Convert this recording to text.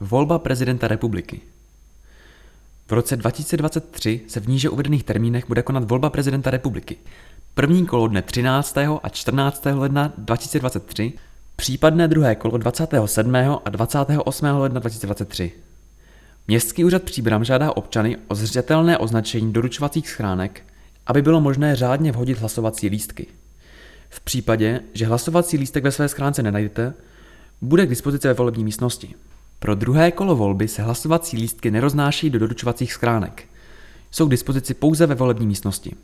Volba prezidenta republiky. V roce 2023 se v níže uvedených termínech bude konat volba prezidenta republiky. První kolo dne 13. a 14. ledna 2023, případné druhé kolo 27. a 28. ledna 2023. Městský úřad Příbram žádá občany o zřetelné označení doručovacích schránek, aby bylo možné řádně vhodit hlasovací lístky. V případě, že hlasovací lístek ve své schránce nenajdete, bude k dispozici ve volební místnosti. Pro druhé kolo volby se hlasovací lístky neroznáší do doručovacích schránek. Jsou k dispozici pouze ve volební místnosti.